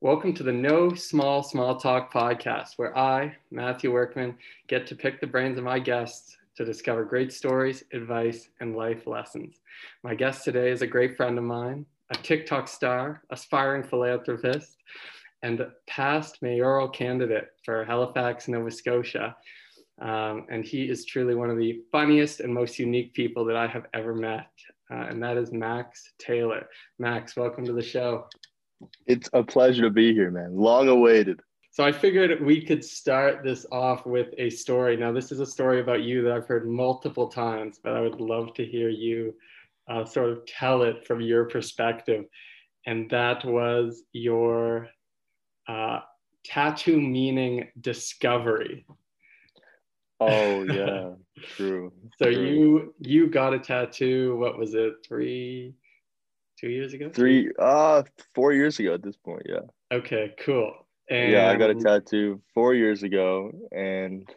Welcome to the No Small Small Talk podcast, where I, Matthew Workman, get to pick the brains of my guests to discover great stories, advice, and life lessons. My guest today is a great friend of mine, a TikTok star, aspiring philanthropist, and past mayoral candidate for Halifax, Nova Scotia. Um, and he is truly one of the funniest and most unique people that I have ever met. Uh, and that is Max Taylor. Max, welcome to the show. It's a pleasure to be here, man. Long awaited. So I figured we could start this off with a story. Now, this is a story about you that I've heard multiple times, but I would love to hear you uh, sort of tell it from your perspective. And that was your uh, tattoo meaning discovery. Oh yeah, true. So true. you you got a tattoo. What was it? Three, two years ago. Three, uh, four years ago at this point. Yeah. Okay, cool. And Yeah, I got a tattoo four years ago, and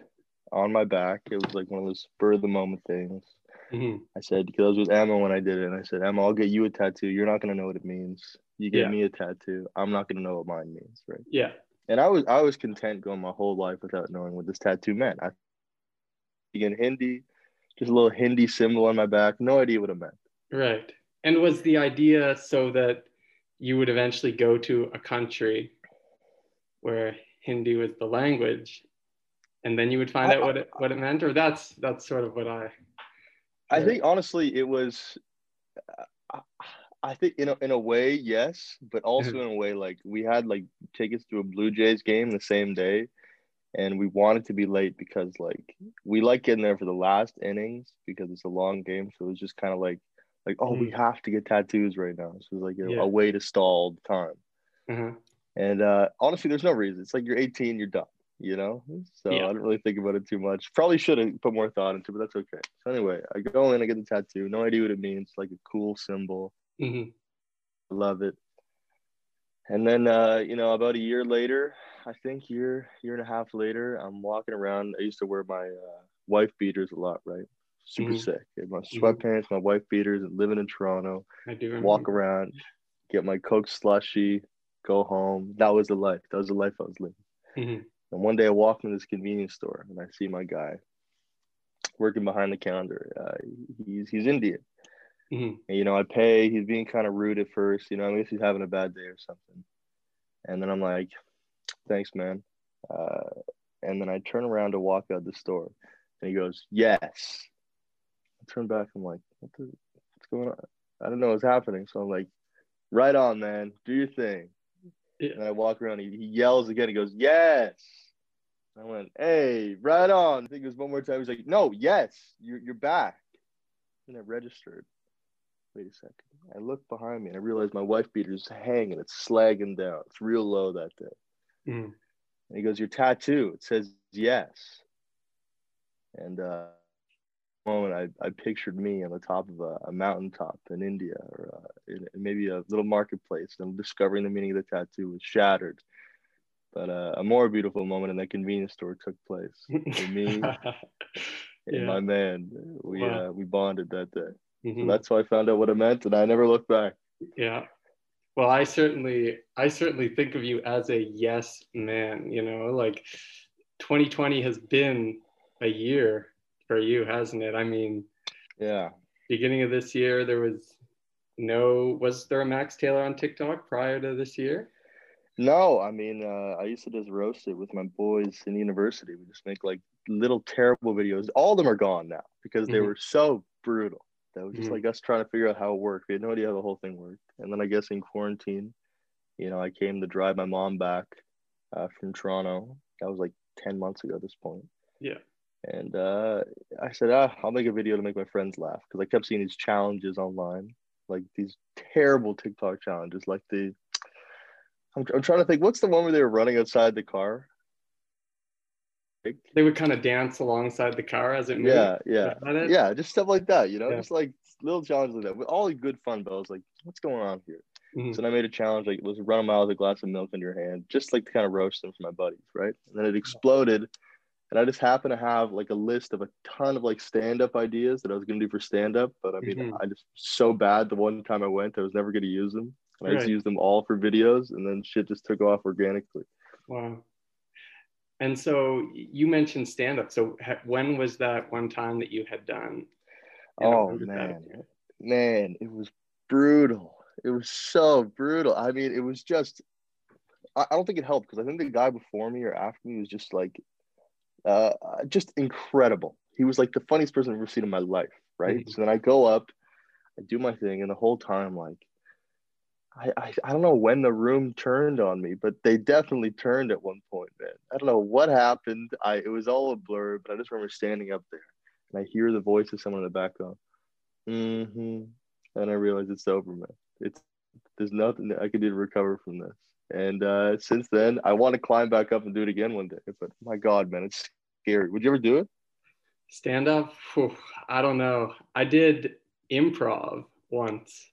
on my back, it was like one of those spur of the moment things. Mhm. I said because I was with Emma when I did it, and I said, Emma, I'll get you a tattoo. You're not gonna know what it means. You get Yeah. me a tattoo. I'm not gonna know what mine means, right? Yeah. And I was I was content going my whole life without knowing what this tattoo meant. I in Hindi, just a little Hindi symbol on my back. No idea what it meant. Right. And was the idea so that you would eventually go to a country where Hindi was the language, and then you would find out what it what it meant, or that's that's sort of what I. I think honestly, it was. I- I think in a, in a way, yes, but also mm-hmm. in a way, like we had like tickets to a Blue Jays game the same day, and we wanted to be late because like we like getting there for the last innings because it's a long game, so it was just kind of like like oh we have to get tattoos right now, so it was like a, Yeah. a way to stall the time. Uh-huh. And uh, honestly, there's no reason. It's like you're 18, you're done, you know? So Yeah. I don't really think about it too much. Probably should have put more thought into it, but that's okay. So anyway, I go in, I get the tattoo. No idea what it means. Like a cool symbol. Mhm. I love it. And then, uh, you know, about a year later, I think year, year and a half later, I'm walking around. I used to wear my uh, wife beaters a lot, right? Super Mhm. sick. My sweatpants, my wife beaters, and living in Toronto I do walk around, get my Coke slushy, go home. That was the life. That was the life I was living. Mhm. And one day I walk into this convenience store and I see my guy working behind the counter. Uh, he's he's Indian. Mhm. And, you know, I pay. He's being kind of rude at first. You know, I guess he's having a bad day or something. And then I'm like, "Thanks, man." Uh, and then I turn around to walk out the store, and he goes, "Yes." I turn back. I'm like, "What the? What's going on?" I don't know what's happening. So I'm like, "Right on, man. Do your thing." Yeah. And I walk around. He, he yells again. He goes, "Yes." I went, "Hey, right on." I think it was one more time. He's like, "No, yes, you're you're back." And I registered. Wait a second. I look behind me and I realize my wife beater's hanging. It's slagging down. It's real low that day. Mhm. And he goes, Your tattoo. It says yes. And uh moment I, I pictured me on the top of a, a mountaintop in India or uh, in, in maybe a little marketplace and discovering the meaning of the tattoo was shattered. But uh, a more beautiful moment in that convenience store took place. For me and Yeah. my man, we Wow. uh, we bonded that day. Mhm. that's how I found out what it meant, and I never looked back. Yeah. Well, I certainly, I certainly think of you as a yes man. You know, like 2020 has been a year for you, hasn't it? I mean, Yeah. beginning of this year, there was no. Was there a Max Taylor on TikTok prior to this year? No, I mean, uh, I used to just roast it with my boys in university. We just make like little terrible videos. All of them are gone now because they Mhm. were so brutal. That was just Mhm. like us trying to figure out how it worked. We had no idea how the whole thing worked. And then I guess in quarantine, you know, I came to drive my mom back uh, from Toronto. That was like 10 months ago at this point. Yeah. And uh, I said, ah, I'll make a video to make my friends laugh because I kept seeing these challenges online, like these terrible TikTok challenges, like the. I'm, I'm trying to think, what's the one where they were running outside the car? They would kind of dance alongside the car as it moved. yeah, yeah, it? yeah, just stuff like that, you know, Yeah. just like little challenges like that, with all good fun. But I was like, what's going on here? Mhm. So then I made a challenge like let's run a mile with a glass of milk in your hand, just like to kind of roast them for my buddies, right? And then it exploded, and I just happened to have like a list of a ton of like stand up ideas that I was gonna do for stand up. But I mean, mm-hmm. I just so bad the one time I went, I was never gonna use them. And right. I just used them all for videos, and then shit just took off organically. Wow. And so you mentioned stand up. So when was that one time that you had done? You know, oh man, man, it was brutal. It was so brutal. I mean, it was just. I, I don't think it helped because I think the guy before me or after me was just like, uh, just incredible. He was like the funniest person I've ever seen in my life. Right. Mm-hmm. So then I go up, I do my thing, and the whole time like I, I, I don't know when the room turned on me, but they definitely turned at one point, man. I don't know what happened. I it was all a blur, but I just remember standing up there and I hear the voice of someone in the background. Mm-hmm. And I realize it's over, man. It's there's nothing that I can do to recover from this. And uh, since then, I want to climb back up and do it again one day. But my God, man, it's scary. Would you ever do it? Stand up? Whew, I don't know. I did improv once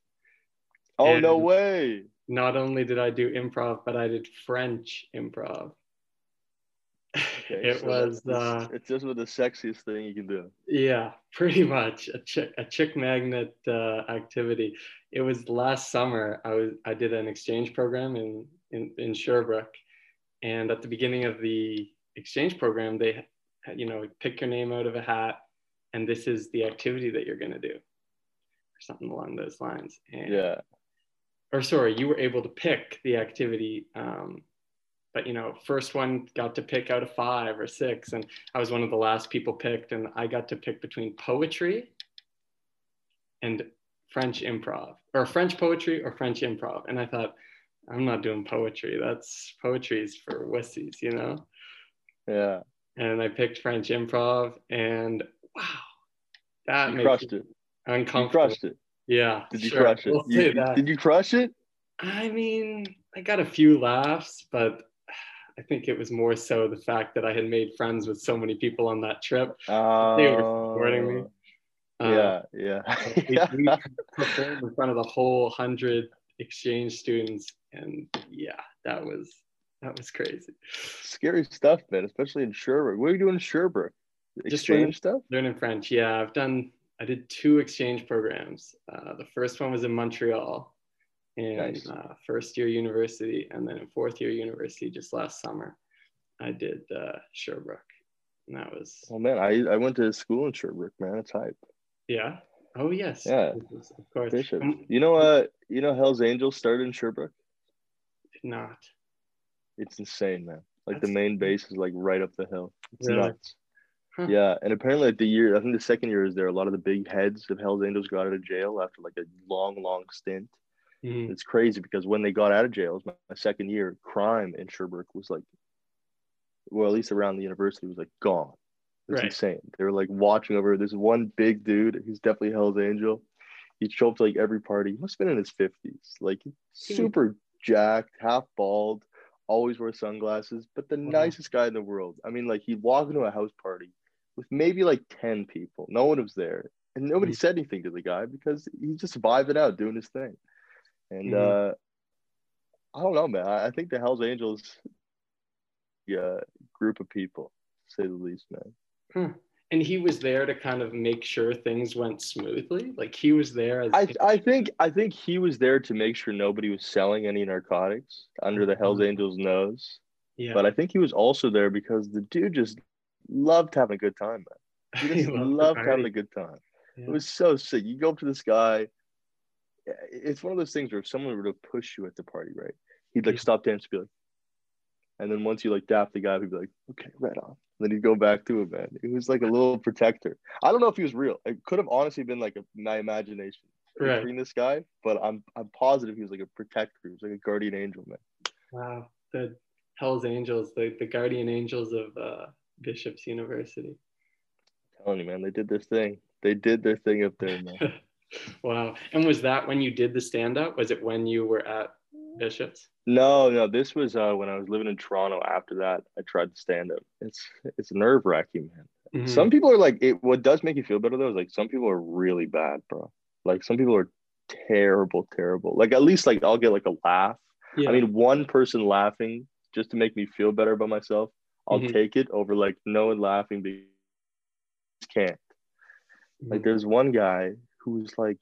Oh and no way! Not only did I do improv, but I did French improv. Okay, it so was uh, it's just the sexiest thing you can do. Yeah, pretty much a chick a chick magnet uh, activity. It was last summer. I was I did an exchange program in in, in Sherbrooke, and at the beginning of the exchange program, they you know pick your name out of a hat, and this is the activity that you're gonna do, or something along those lines. And yeah or sorry, you were able to pick the activity. Um, but you know, first one got to pick out of five or six, and I was one of the last people picked, and I got to pick between poetry and French improv, or French poetry or French improv. And I thought, I'm not doing poetry. That's poetry's for wussies, you know? Yeah. And I picked French improv, and wow, that you crushed it. Uncomfortable. You crushed it. Yeah. Did you sure. crush it? We'll you, did you crush it? I mean, I got a few laughs, but I think it was more so the fact that I had made friends with so many people on that trip. Uh, they were supporting me. Uh, yeah, yeah. we, performed in front of the whole hundred exchange students, and yeah, that was that was crazy. Scary stuff, man. Especially in Sherbrooke. What are you doing in Sherbrooke? Exchange Just learning, stuff. Learning French. Yeah, I've done I did two exchange programs. Uh, the first one was in Montreal in nice. uh, first year university, and then in fourth year university just last summer, I did uh, Sherbrooke. And that was. Oh man, I, I went to school in Sherbrooke, man. It's hype. Yeah. Oh yes. Yeah. Of course. Bishop. Um, you know, uh, you know, Hell's Angels started in Sherbrooke. Did not. It's insane, man. Like That's the main base is like right up the hill. It's really? nuts. Huh. Yeah, and apparently like the year I think the second year is there. A lot of the big heads of Hell's Angels got out of jail after like a long, long stint. Mm-hmm. It's crazy because when they got out of jail, it was my second year. Crime in Sherbrooke was like, well, at least around the university was like gone. It's right. insane. They were like watching over. This one big dude. He's definitely Hell's Angel. He'd show up to like every party. He must have been in his fifties. Like super jacked, half bald, always wear sunglasses, but the mm-hmm. nicest guy in the world. I mean, like he'd walk into a house party with maybe like 10 people. No one was there. And nobody mm-hmm. said anything to the guy because he's just vibing out, doing his thing. And mm-hmm. uh, I don't know, man. I, I think the Hells Angels, yeah, group of people, say the least, man. Hmm. And he was there to kind of make sure things went smoothly. Like he was there. I, I think I think he was there to make sure nobody was selling any narcotics under the Hells mm-hmm. Angels' nose. Yeah. But I think he was also there because the dude just loved having a good time, man. Just loved, having a good time. Yeah. It was so sick. You go up to this guy. It's one of those things where if someone were to push you at the party, right? He'd like yeah. stop dance, be like, and then once you like dap the guy, he'd be like, okay, right on. And then he'd go back to it, man. It was like a little protector. I don't know if he was real. It could have honestly been like a, my imagination right. between this guy, but I'm I'm positive he was like a protector. He was like a guardian angel, man. Wow, the Hell's Angels, the, the guardian angels of uh, Bishop's University. I'm telling you, man, they did their thing. They did their thing up there, man. wow. And was that when you did the stand up? Was it when you were at Bishop's? No, no. This was uh, when I was living in Toronto. After that, I tried to stand up. It's it's nerve wracking, man. Mm-hmm. Some people are like, it. What does make you feel better though is like some people are really bad, bro. Like some people are terrible, terrible. Like at least like I'll get like a laugh. Yeah. I mean, one person laughing just to make me feel better about myself I'll Mhm. take it over like no one laughing because can't. Like Mhm. there's one guy who's like,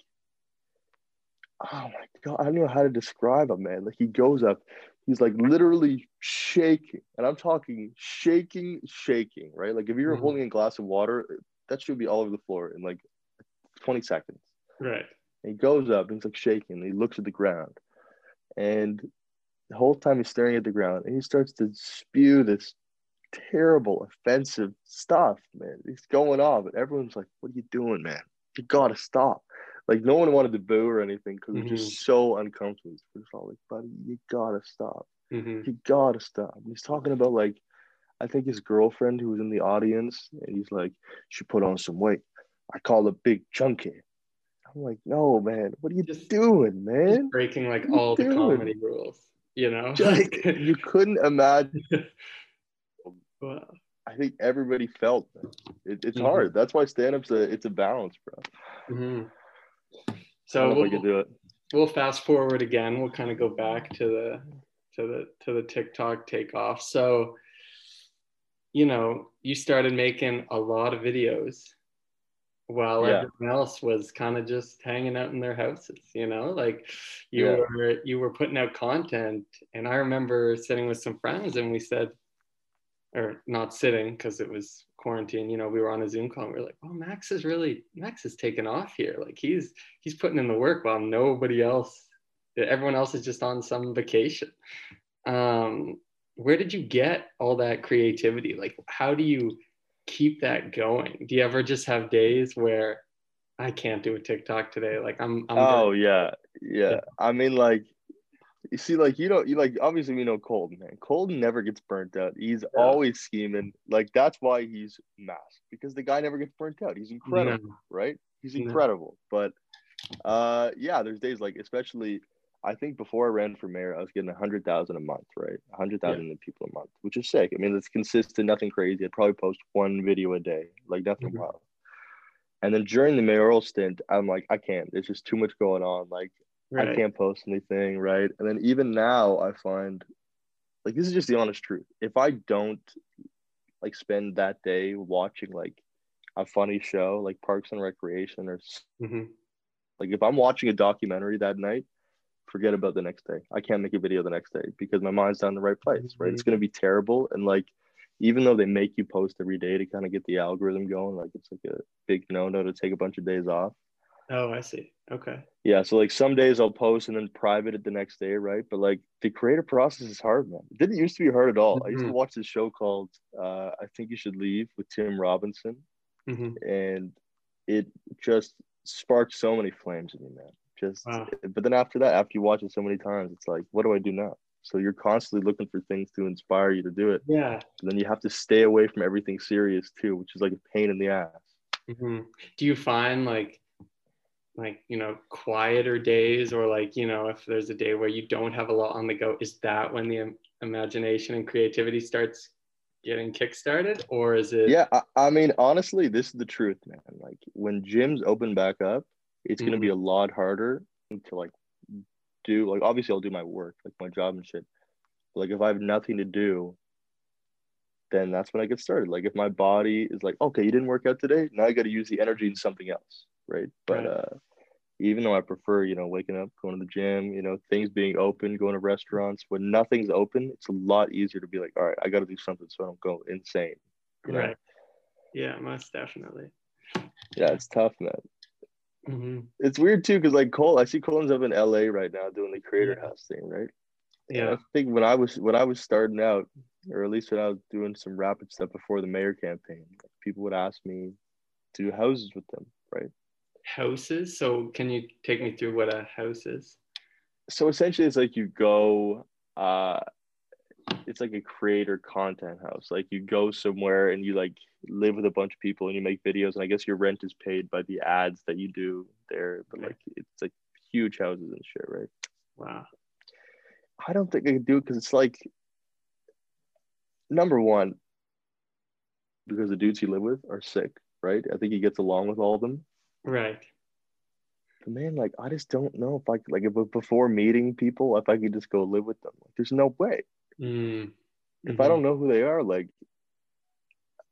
oh my god, I don't know how to describe him, man. Like he goes up, he's like literally shaking, and I'm talking shaking, shaking, right? Like if you're Mhm. holding a glass of water, that should be all over the floor in like 20 seconds. right. And he goes up and he's like shaking, he looks at the ground, and the whole time he's staring at the ground, and he starts to spew this terrible, offensive stuff, man. He's going off, and everyone's like, "What are you doing, man? You gotta stop!" Like no one wanted to boo or anything because it's just so uncomfortable. It's just all like, "Buddy, you gotta stop. hmm You gotta stop." And he's talking about like, I think his girlfriend who was in the audience, and he's like, "She put on some weight. I call it big chunky." I'm like, "No, man. What are you Just- doing, man?" Just breaking like all the doing? comedy rules, you know? Like- you couldn't imagine. Wow. I think everybody felt that. It, it's Mhm. hard. That's why stand-up's a it's a balance, bro. hmm So we'll, could do it. we'll fast forward again. We'll kind of go back to the to the to the TikTok takeoff. So, you know, you started making a lot of videos while Yeah. everyone else was kind of just hanging out in their houses, you know, like you Yeah. were you were putting out content. And I remember sitting with some friends and we said, or not sitting because it was quarantine, you know, we were on a Zoom call and we are like, well Max is really Max is taking off here. Like he's he's putting in the work while nobody else everyone else is just on some vacation. Um, where did you get all that creativity? Like how do you keep that going? Do you ever just have days where I can't do a TikTok today? Like I'm, I'm Oh yeah, yeah. Yeah. I mean, like, you see, like you know, you like obviously we know Colton, man. Colton never gets burnt out. He's Yeah. always scheming. Like that's why he's masked because the guy never gets burnt out. He's incredible, No. right? He's incredible. But uh, yeah, there's days like especially. I think before I ran for mayor, I was getting a hundred thousand a month, right? A hundred thousand people a month, which is sick. I mean, it's consistent, nothing crazy. I'd probably post one video a day, like nothing Mhm. wild. And then during the mayoral stint, I'm like, I can't. There's just too much going on. Like, I can't post anything, right? And then even now, I find, like, this is just the honest truth. If I don't, like, spend that day watching like a funny show, like Parks and Recreation, or Mhm. like if I'm watching a documentary that night, forget about the next day. I can't make a video the next day because my mind's not in the right place, right? It's Mhm. gonna be terrible. And like, even though they make you post every day to kind of get the algorithm going, like it's like a big no-no to take a bunch of days off. Oh, I see. Okay. Yeah, so like some days I'll post and then private it the next day, right? But like the creative process is hard, man. It didn't used to be hard at all. I used to Mhm. watch this show called uh, I Think You Should Leave with Tim Robinson, hmm and it just sparked so many flames in me, man. Just, Wow. but then after that, after you watch it so many times, it's like, what do I do now? So you're constantly looking for things to inspire you to do it. Yeah. And then you have to stay away from everything serious too, which is like a pain in the ass. hmm Do you find like, like you know, quieter days, or like you know, if there's a day where you don't have a lot on the go, is that when the imagination and creativity starts getting kickstarted, or is it? Yeah, I, I mean, honestly, this is the truth, man. Like when gyms open back up, it's gonna be mm-hmm. a lot harder to like do. Like obviously, I'll do my work, like my job and shit. But, like if I have nothing to do, then that's when I get started. Like if my body is like, okay, you didn't work out today, now I got to use the energy in something else, right? But Right. uh, even though I prefer, you know, waking up, going to the gym, you know, things being open, going to restaurants, when nothing's open, it's a lot easier to be like, all right, I got to do something so I don't go insane. you know? Right. Yeah, most definitely. Yeah, it's tough, man. hmm It's weird too, because like Cole, I see Colin's up in LA right now doing the Creator Yeah. House thing, right? And Yeah. I think when I was when I was starting out, or at least when I was doing some rapid stuff before the mayor campaign, people would ask me to do houses with them, right? Houses. So can you take me through what a house is? So essentially, it's like you go, uh, it's like a creator content house. Like you go somewhere and you like live with a bunch of people and you make videos, and I guess your rent is paid by the ads that you do there. But like it's like huge houses and shit, right? Wow. I don't think I could do it because it's like number one, because the dudes you live with are sick, right? I think he gets along with all of them. Right. But man, like I just don't know if I could like if before meeting people, if I could just go live with them. Like there's no way. Mm. if mm-hmm. I don't know who they are, like,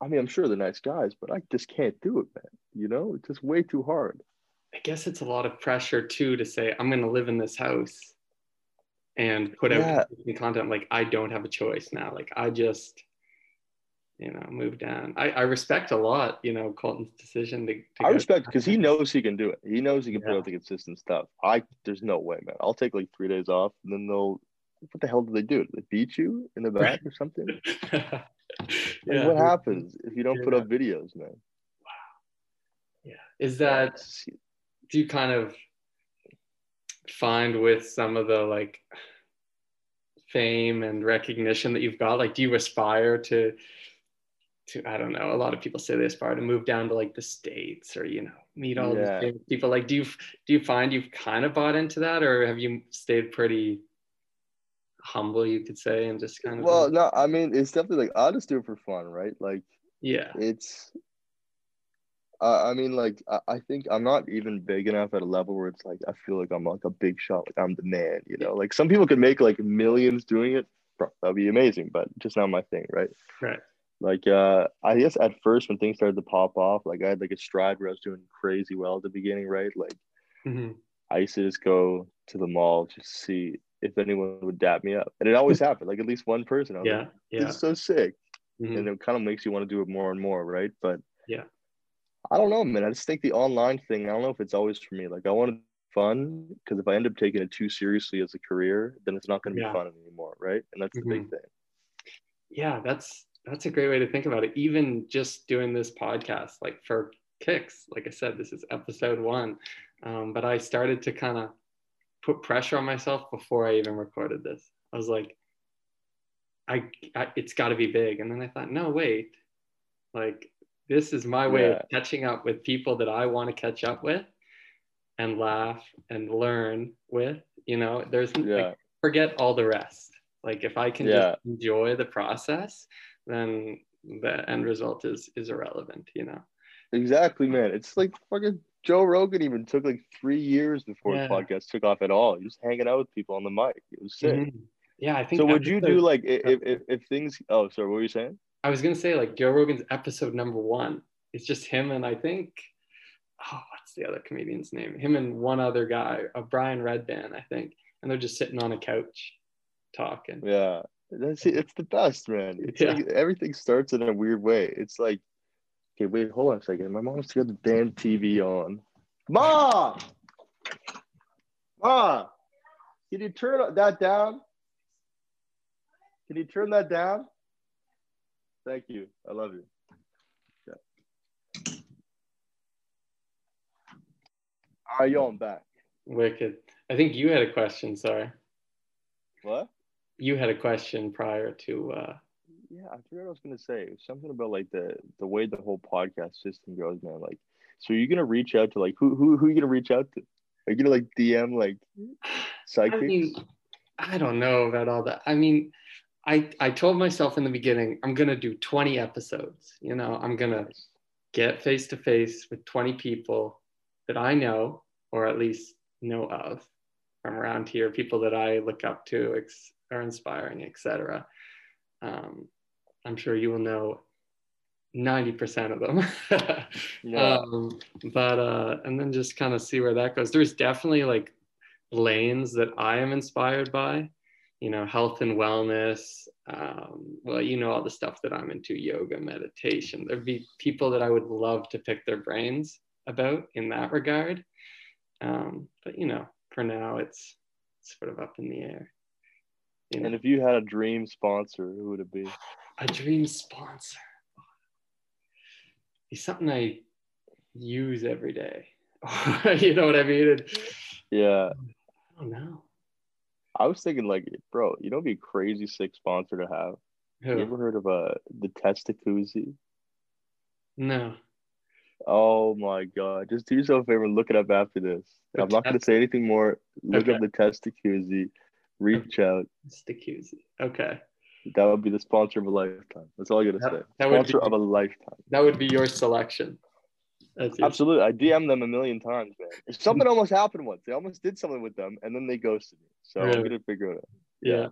I mean, I'm sure they're nice guys, but I just can't do it, man. You know, it's just way too hard. I guess it's a lot of pressure too to say I'm going to live in this house and put yeah. out content. Like I don't have a choice now. Like I just, you know, move down. I, I respect a lot, you know, Colton's decision to. to I respect because he knows he can do it. He knows he can yeah. put out the consistent stuff. I there's no way, man. I'll take like three days off, and then they'll. What the hell do they do? Do they beat you in the back or something? yeah. Like, what happens if you don't yeah. put up videos, man? Wow. Yeah. Is that? Do you kind of find with some of the like fame and recognition that you've got? Like, do you aspire to? To I don't know. A lot of people say this aspire to move down to like the states or you know meet all yeah. these people. Like, do you do you find you've kind of bought into that, or have you stayed pretty humble, you could say, and just kind of? Well, no, I mean it's definitely like I just do it for fun, right? Like, yeah, it's. Uh, I mean, like I, I think I'm not even big enough at a level where it's like I feel like I'm like a big shot, like I'm the man, you know. Like some people could make like millions doing it, that'd be amazing, but just not my thing, right? Right like uh i guess at first when things started to pop off like i had like a stride where i was doing crazy well at the beginning right like mm-hmm. i used to just go to the mall to see if anyone would dap me up and it always happened like at least one person I was yeah like, yeah it's so sick mm-hmm. and it kind of makes you want to do it more and more right but yeah i don't know man i just think the online thing i don't know if it's always for me like i want fun because if i end up taking it too seriously as a career then it's not going to be yeah. fun anymore right and that's mm-hmm. the big mm-hmm. thing yeah that's that's a great way to think about it. Even just doing this podcast, like for kicks, like I said, this is episode one. Um, but I started to kind of put pressure on myself before I even recorded this. I was like, I, I it's got to be big. And then I thought, no, wait, like this is my way yeah. of catching up with people that I want to catch up with and laugh and learn with. You know, there's yeah. like, forget all the rest. Like if I can yeah. just enjoy the process, then the end result is is irrelevant you know? Exactly man. It's like fucking joe rogan even took like three years before yeah. the podcast took off at all. Just hanging out with people on the mic. It was sick. Mm-hmm. yeah i think so would you do like if, if, if things oh sorry what were you saying? I was gonna say like joe rogan's episode number one. It's just him and i think oh what's the other comedian's name? Him and one other guy uh, brian redban i think. And they're just sitting on a couch talking. Yeah that's it. It's the best, man. It's yeah. like everything starts in a weird way. It's like, okay, wait, hold on a second. My mom's got the damn TV on. Mom, mom, can you turn that down? Can you turn that down? Thank you. I love you. Yeah. All right, y'all, I'm back. Wicked. I think you had a question. Sorry. What? You had a question prior to uh yeah i forgot what i was gonna say. Something about like the the way the whole podcast system goes man like so you're gonna reach out to like who who who are you gonna reach out to? Are you gonna like dm like psychics? I, mean, I don't know about all that. I mean i i told myself in the beginning i'm gonna do 20 episodes you know? I'm gonna get face to face with 20 people that i know or at least know of from around here people that i look up to are inspiring, etc. Um, I'm sure you will know 90% of them. yeah. Um, but, uh, and then just kind of see where that goes. There's definitely like lanes that I am inspired by, you know, health and wellness. Um, well, you know, all the stuff that I'm into yoga, meditation. There'd be people that I would love to pick their brains about in that regard. Um, but, you know, for now, it's sort of up in the air. You know? And if you had a dream sponsor, who would it be? A dream sponsor. It's something I use every day. you know what I mean? yeah. I don't know. I was thinking, like, bro, you know, be a crazy sick sponsor to have. Who? You ever heard of uh the Testacuzzi? No. Oh my god! Just do yourself a favor and look it up after this. I'm not going to say anything more. Look okay. up the test Testacuzzi reach out. Stacuzzi. Okay. That would be the sponsor of a lifetime. That's all I gotta that, say. That sponsor be, of a lifetime. That would be your selection. Absolutely. I DM them a million times, man. Something almost happened once. They almost did something with them and then they ghosted me. So really? I'm gonna figure it out. Yeah. yeah.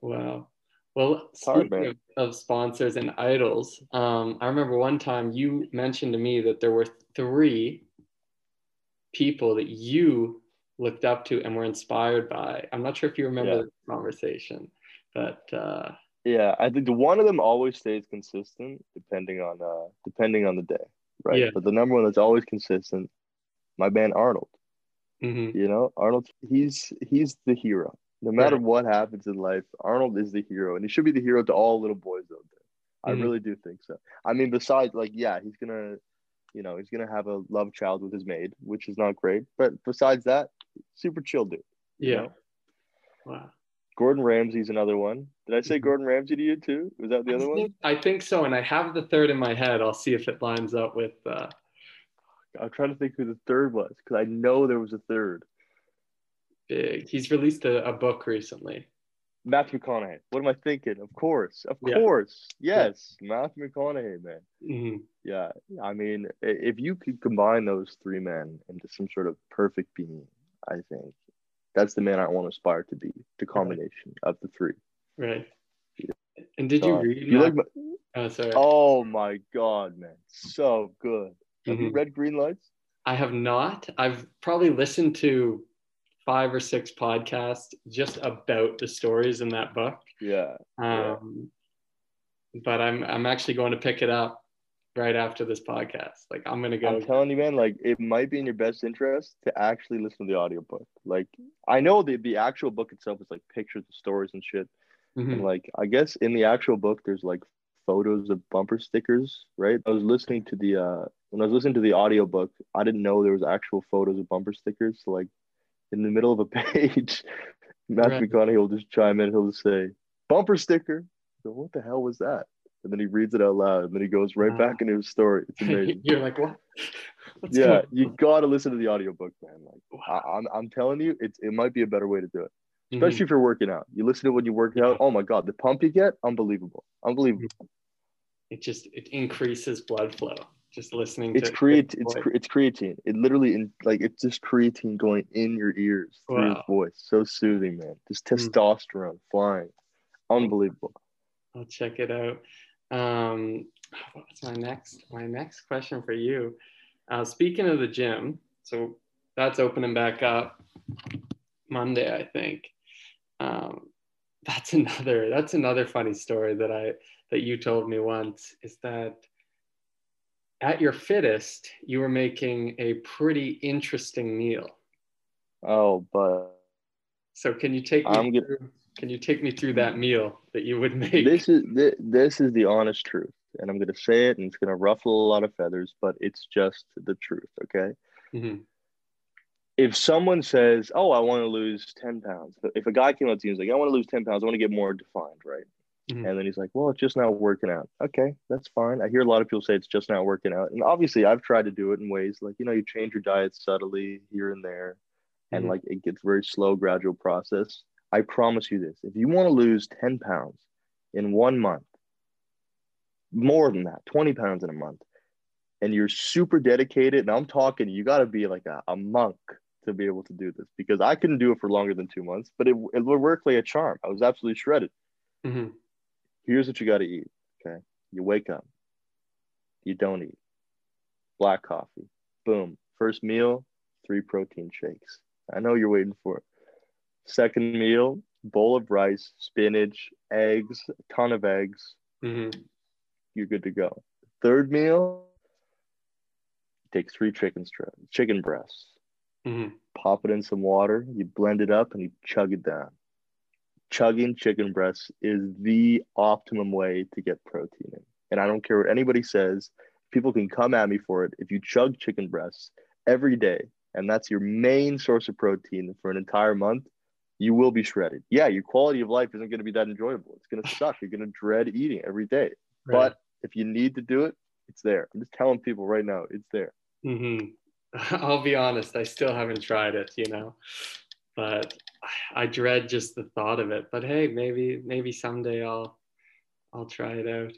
Wow. Well, speaking of, of, sponsors and idols, um, I remember one time you mentioned to me that there were three people that you looked up to and were inspired by. I'm not sure if you remember yeah. the conversation, but uh, yeah, I think the one of them always stays consistent depending on uh, depending on the day, right? Yeah. But the number one that's always consistent, my man Arnold. Mm-hmm. You know, Arnold, he's he's the hero. No matter right. what happens in life, Arnold is the hero, and he should be the hero to all little boys out there. Mm-hmm. I really do think so. I mean, besides, like, yeah, he's gonna, you know, he's gonna have a love child with his maid, which is not great. But besides that, super chill dude. Yeah. Know? Wow. Gordon Ramsay's another one. Did I say mm-hmm. Gordon Ramsay to you too? Was that the I other think, one? I think so, and I have the third in my head. I'll see if it lines up with. Uh... I'm trying to think who the third was because I know there was a third. Big. He's released a, a, book recently. Matthew McConaughey. What am I thinking? Of course, of yeah. course, yes, yeah. Matthew McConaughey, man. Mm-hmm. Yeah, I mean, if you could combine those three men into some sort of perfect being, I think that's the man I want to aspire to be. The combination right. of the three. Right. And did you uh, read? You like my, oh, sorry. Oh my god, man, so good. Have mm-hmm. you read Green Lights? I have not. I've probably listened to five or six podcasts just about the stories in that book. Yeah. Um, yeah. But I'm I'm actually going to pick it up right after this podcast. Like I'm gonna go. I'm telling you, man. Like it might be in your best interest to actually listen to the audiobook. Like I know the the actual book itself is like pictures of stories and shit. Mm-hmm. And like I guess in the actual book there's like photos of bumper stickers, right? I was listening to the uh when I was listening to the audiobook, I didn't know there was actual photos of bumper stickers. So like in the middle of a page, Matthew right. McConaughey will just chime in. He'll just say, "Bumper sticker." So what the hell was that? And then he reads it out loud, and then he goes right wow. back into his story. It's amazing. You're like, what? What's yeah, you gotta listen to the audiobook, man. Like, wow. I, am I'm, I'm telling you, it's it might be a better way to do it, especially mm-hmm. if you're working out. You listen to it when you work out. Oh my god, the pump you get, unbelievable, unbelievable. It just it increases blood flow just listening it's create it's it's creatine. It literally in like it's just creatine going in your ears through wow. his voice. So soothing man. Just hmm. testosterone mm. flying. Unbelievable. I'll check it out. Um what's my next my next question for you? Uh speaking of the gym so that's opening back up monday i think. Um that's another that's another funny story that i that you told me once is that at your fittest, you were making a pretty interesting meal. Oh, but so can you take me through, gonna, can you take me through that meal that you would make? This is this, this is the honest truth, and I'm going to say it, and it's going to ruffle a lot of feathers, but it's just the truth. Okay. Mm-hmm. If someone says, "Oh, I want to lose ten pounds," if a guy came up to you and was like, "I want to lose ten pounds, I want to get more defined," right? Mm-hmm. And then he's like, well, it's just not working out. Okay, that's fine. I hear a lot of people say it's just not working out. And obviously, I've tried to do it in ways like, you know, you change your diet subtly here and there, and mm-hmm. like it gets very slow, gradual process. I promise you this if you want to lose 10 pounds in one month, more than that, 20 pounds in a month, and you're super dedicated, and I'm talking, you got to be like a, a monk to be able to do this because I couldn't do it for longer than two months, but it, it would work like a charm. I was absolutely shredded. Mm-hmm here's what you got to eat. Okay. You wake up, you don't eat. Black coffee, boom. First meal, three protein shakes. I know you're waiting for it. Second meal, bowl of rice, spinach, eggs, a ton of eggs. Mm-hmm. You're good to go. Third meal, take three chicken strips, chicken breasts. Mm-hmm. Pop it in some water. You blend it up and you chug it down chugging chicken breasts is the optimum way to get protein in. And I don't care what anybody says, people can come at me for it. If you chug chicken breasts every day, and that's your main source of protein for an entire month, you will be shredded. Yeah, your quality of life isn't going to be that enjoyable. It's going to suck. You're going to dread eating every day. Right. But if you need to do it, it's there. I'm just telling people right now, it's there. Mm-hmm. I'll be honest, I still haven't tried it, you know, but I dread just the thought of it. But hey, maybe maybe someday I'll I'll try it out.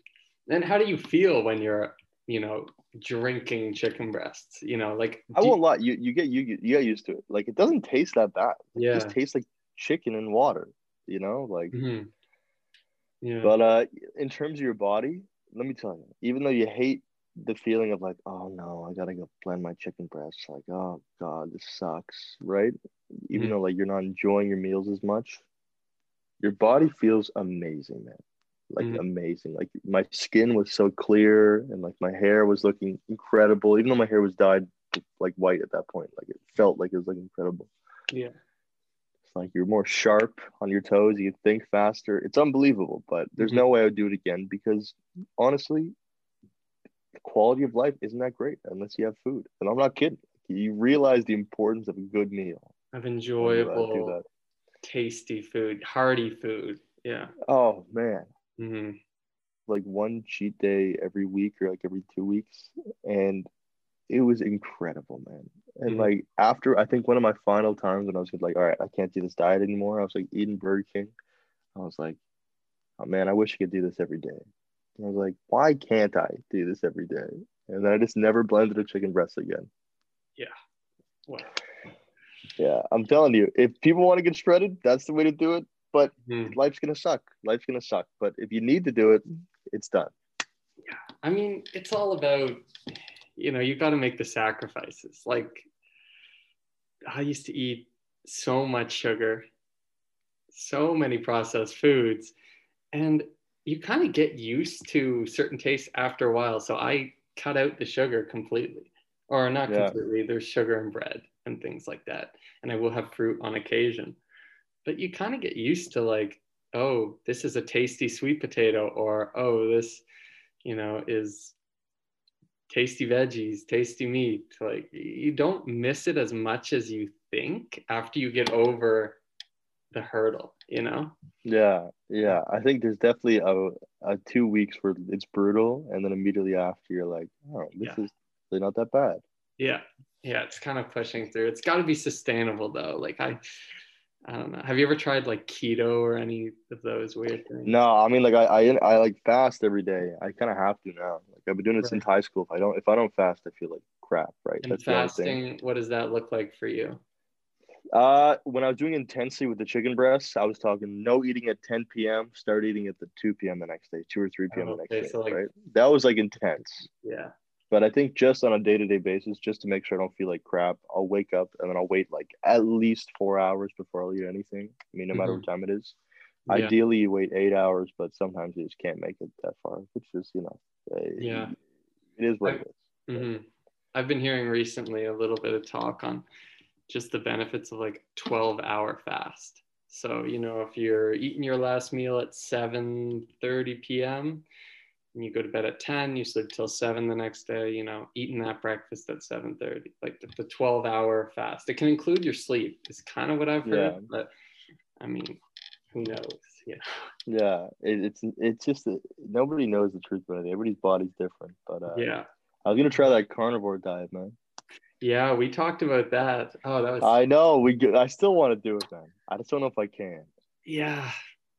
And how do you feel when you're you know drinking chicken breasts? You know, like I won't lie, you you get you you get used to it. Like it doesn't taste that bad. It yeah. just tastes like chicken and water. You know, like. Mm-hmm. Yeah. But uh, in terms of your body, let me tell you, even though you hate the feeling of like, oh no, I gotta go blend my chicken breast, like, oh god, this sucks, right? Even Mhm. though like you're not enjoying your meals as much, your body feels amazing, man. Like Mhm. amazing. Like my skin was so clear and like my hair was looking incredible, even though my hair was dyed like white at that point. Like it felt like it was like incredible. yeah. It's like you're more sharp on your toes. You can think faster. It's unbelievable, but there's Mhm. no way I would do it again because honestly, quality of life isn't that great unless you have food. And I'm not kidding. You realize the importance of a good meal. Of uh, do enjoyable, that. tasty food, hearty food. Yeah. Oh man, hmm like one cheat day every week or like every two weeks, and it was incredible, man. And Mhm. like after, I think one of my final times when I was like, all right, I can't do this diet anymore. I was like eating Burger King. I was like, oh man, I wish I could do this every day. And I was like, why can't I do this every day? And then I just never blended a chicken breast again. Yeah. Wow. Yeah, I'm telling you, if people want to get shredded, that's the way to do it. But Mhm. life's gonna suck. Life's gonna suck. But if you need to do it, it's done. Yeah, I mean, it's all about, you know, you got to make the sacrifices. Like, I used to eat so much sugar, so many processed foods, and you kind of get used to certain tastes after a while. So I cut out the sugar completely, or not Yeah. completely. There's sugar in bread and things like that. And I will have fruit on occasion. But you kind of get used to, like, oh, this is a tasty sweet potato, or oh, this you know, is tasty veggies, tasty meat. Like you don't miss it as much as you think after you get over the hurdle, you know? Yeah, yeah. I think there's definitely a, a two weeks where it's brutal, and then immediately after you're like, oh, this Yeah. is really not that bad. Yeah. Yeah. It's kind of pushing through. It's got to be sustainable though. Like I, I don't know. Have you ever tried like keto or any of those weird things? No, I mean like I I, I like fast every day. I kind of have to now. Like I've been doing it since high school. If I don't if I don't fast, I feel like crap. Right. And That's the only thing. fasting, what does that look like for you? Uh, when I was doing intensely with the chicken breasts, I was talking no eating at 10 p.m. Start eating at the 2 p.m. the next day, 2 or 3 p.m. the Okay, next so, day. like- right. That was like intense. Yeah. But I think just on a day to day basis, just to make sure I don't feel like crap, I'll wake up and then I'll wait like at least four hours before I'll eat anything. I mean, no matter what time it is. Mm-hmm. Yeah. Ideally, you wait eight hours, but sometimes you just can't make it that far, which is, you know, Yeah. it is what I- it is. hmm I've been hearing recently a little bit of talk on just the benefits of like 12 hour fast. So, you know, if you're eating your last meal at 7:30 p.m. and you go to bed at 10, you sleep till 7 the next day, you know, eating that breakfast at 7:30, like the, the 12 hour fast. It can include your sleep. It's kind of what I've heard, Yeah. but I mean, who knows, Yeah. Yeah, it, it's it's just that nobody knows the truth about it. Everybody's body's different. But uh, Yeah. I was gonna try that carnivore diet, man. Yeah, we talked about that. Oh, that was I know we. I still want to do it, man. I just don't know if I can. Yeah,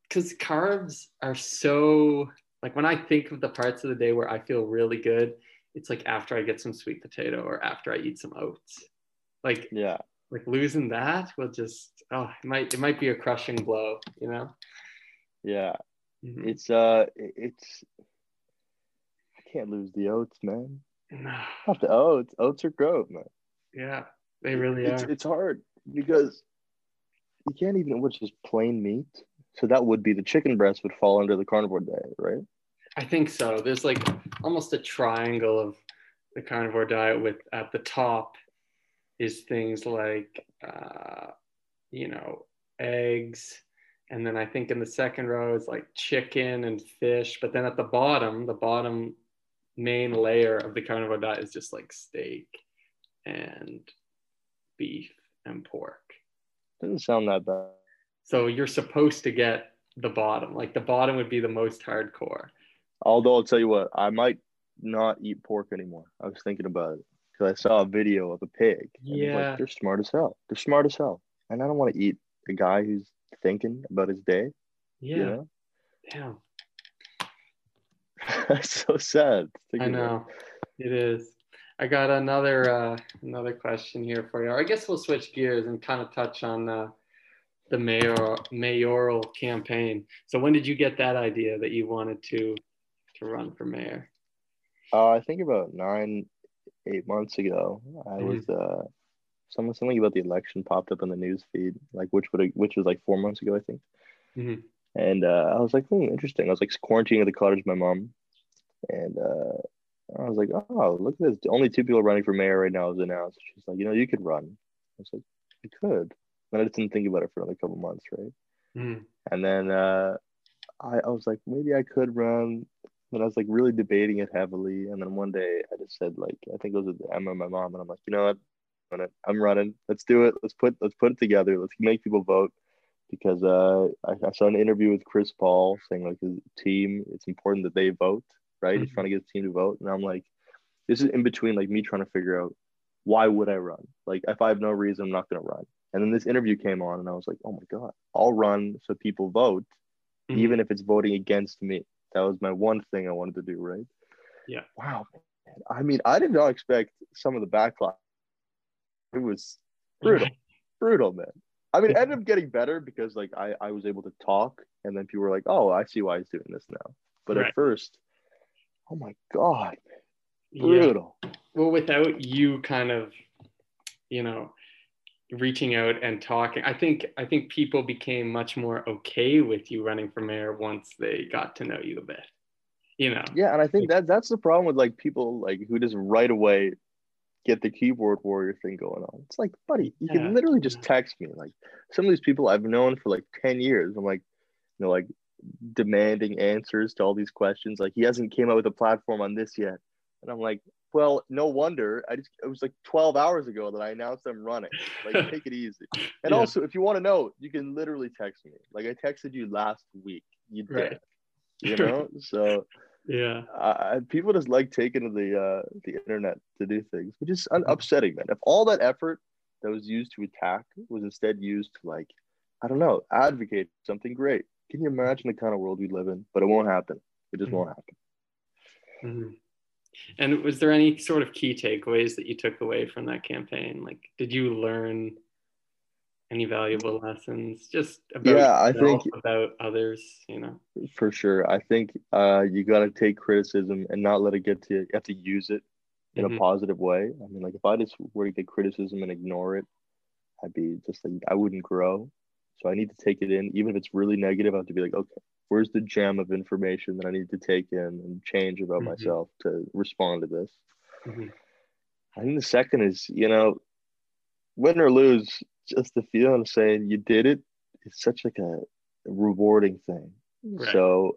because carbs are so like when I think of the parts of the day where I feel really good, it's like after I get some sweet potato or after I eat some oats. Like Yeah, like losing that will just oh it might it might be a crushing blow, you know. yeah. Mhm. It's uh, it's. I can't lose the oats, man. Not the oats. Oats are goat, man. yeah, they really it's, are. It's hard because you can't even which is plain meat. So that would be the chicken breast would fall under the carnivore diet, right? I think so. There's like almost a triangle of the carnivore diet with at the top is things like uh, you know eggs and then I think in the second row is like chicken and fish but then at the bottom the bottom main layer of the carnivore diet is just like steak and beef and pork. Doesn't sound that bad. So you're supposed to get the bottom. Like the bottom would be the most hardcore. Although I'll tell you what, I might not eat pork anymore. I was thinking about it because I saw a video of a pig. and Yeah. like, they're smart as hell. They're smart as hell, and I don't want to eat a guy who's thinking about his day. Yeah. You know, Damn. that's so sad. I know it is. I got another uh, another question here for you. I guess we'll switch gears and kind of touch on uh, the mayor mayoral campaign. So when did you get that idea that you wanted to to run for mayor? Uh, I think about nine, eight months ago. I mm-hmm. was uh, something something about the election popped up in the news feed, like which would which was like four months ago, I think. Mm-hmm. And uh, I was like, hmm, interesting. I was like quarantining at the cottage with my mom, and uh, I was like, oh, look at this. Only two people running for mayor right now is announced. She's like, you know, you could run. I was like, I could. And I just didn't think about it for another couple months, right? Mm. And then uh, I, I was like, maybe I could run. And I was like really debating it heavily. And then one day I just said, like, I think it was with Emma, my mom, and I'm like, you know what? I'm running. Let's do it. Let's put let's put it together. Let's make people vote because uh, I, I, saw an interview with Chris Paul saying like his team, it's important that they vote, right? Mm-hmm. He's trying to get his team to vote, and I'm like, this is in between like me trying to figure out why would I run? Like if I have no reason, I'm not gonna run. And then this interview came on, and I was like, oh my god, I'll run so people vote, mm-hmm. even if it's voting against me. That was my one thing I wanted to do, right? Yeah. Wow. Man. I mean, I did not expect some of the backlash. It was brutal, brutal, man. I mean, it ended up getting better because like I, I was able to talk and then people were like, oh, I see why he's doing this now. But right. at first, oh my God, brutal. Yeah. Well, without you kind of, you know, reaching out and talking, I think I think people became much more okay with you running for mayor once they got to know you a bit. You know. Yeah, and I think that that's the problem with like people like who just right away get the keyboard warrior thing going on. It's like, buddy, you yeah. can literally just text me. Like some of these people I've known for like 10 years. I'm like, you know, like demanding answers to all these questions. Like he hasn't came out with a platform on this yet. And I'm like, well, no wonder. I just it was like 12 hours ago that I announced I'm running. Like take it easy. And yeah. also if you want to know, you can literally text me. Like I texted you last week. You did. Right. You know? So yeah. Uh, people just like taking to the uh, the internet to do things, which is un- upsetting, man. If all that effort that was used to attack was instead used to like, I don't know, advocate something great. Can you imagine the kind of world we live in? But it won't happen. It just mm-hmm. won't happen. Mm-hmm. And was there any sort of key takeaways that you took away from that campaign? Like, did you learn any valuable lessons just about yeah i think about others you know for sure i think uh, you got to take criticism and not let it get to you have to use it in mm-hmm. a positive way i mean like if i just were to get criticism and ignore it i'd be just like i wouldn't grow so i need to take it in even if it's really negative i have to be like okay where's the gem of information that i need to take in and change about mm-hmm. myself to respond to this mm-hmm. i think the second is you know win or lose just the feeling of saying you did it it's such like a rewarding thing right. so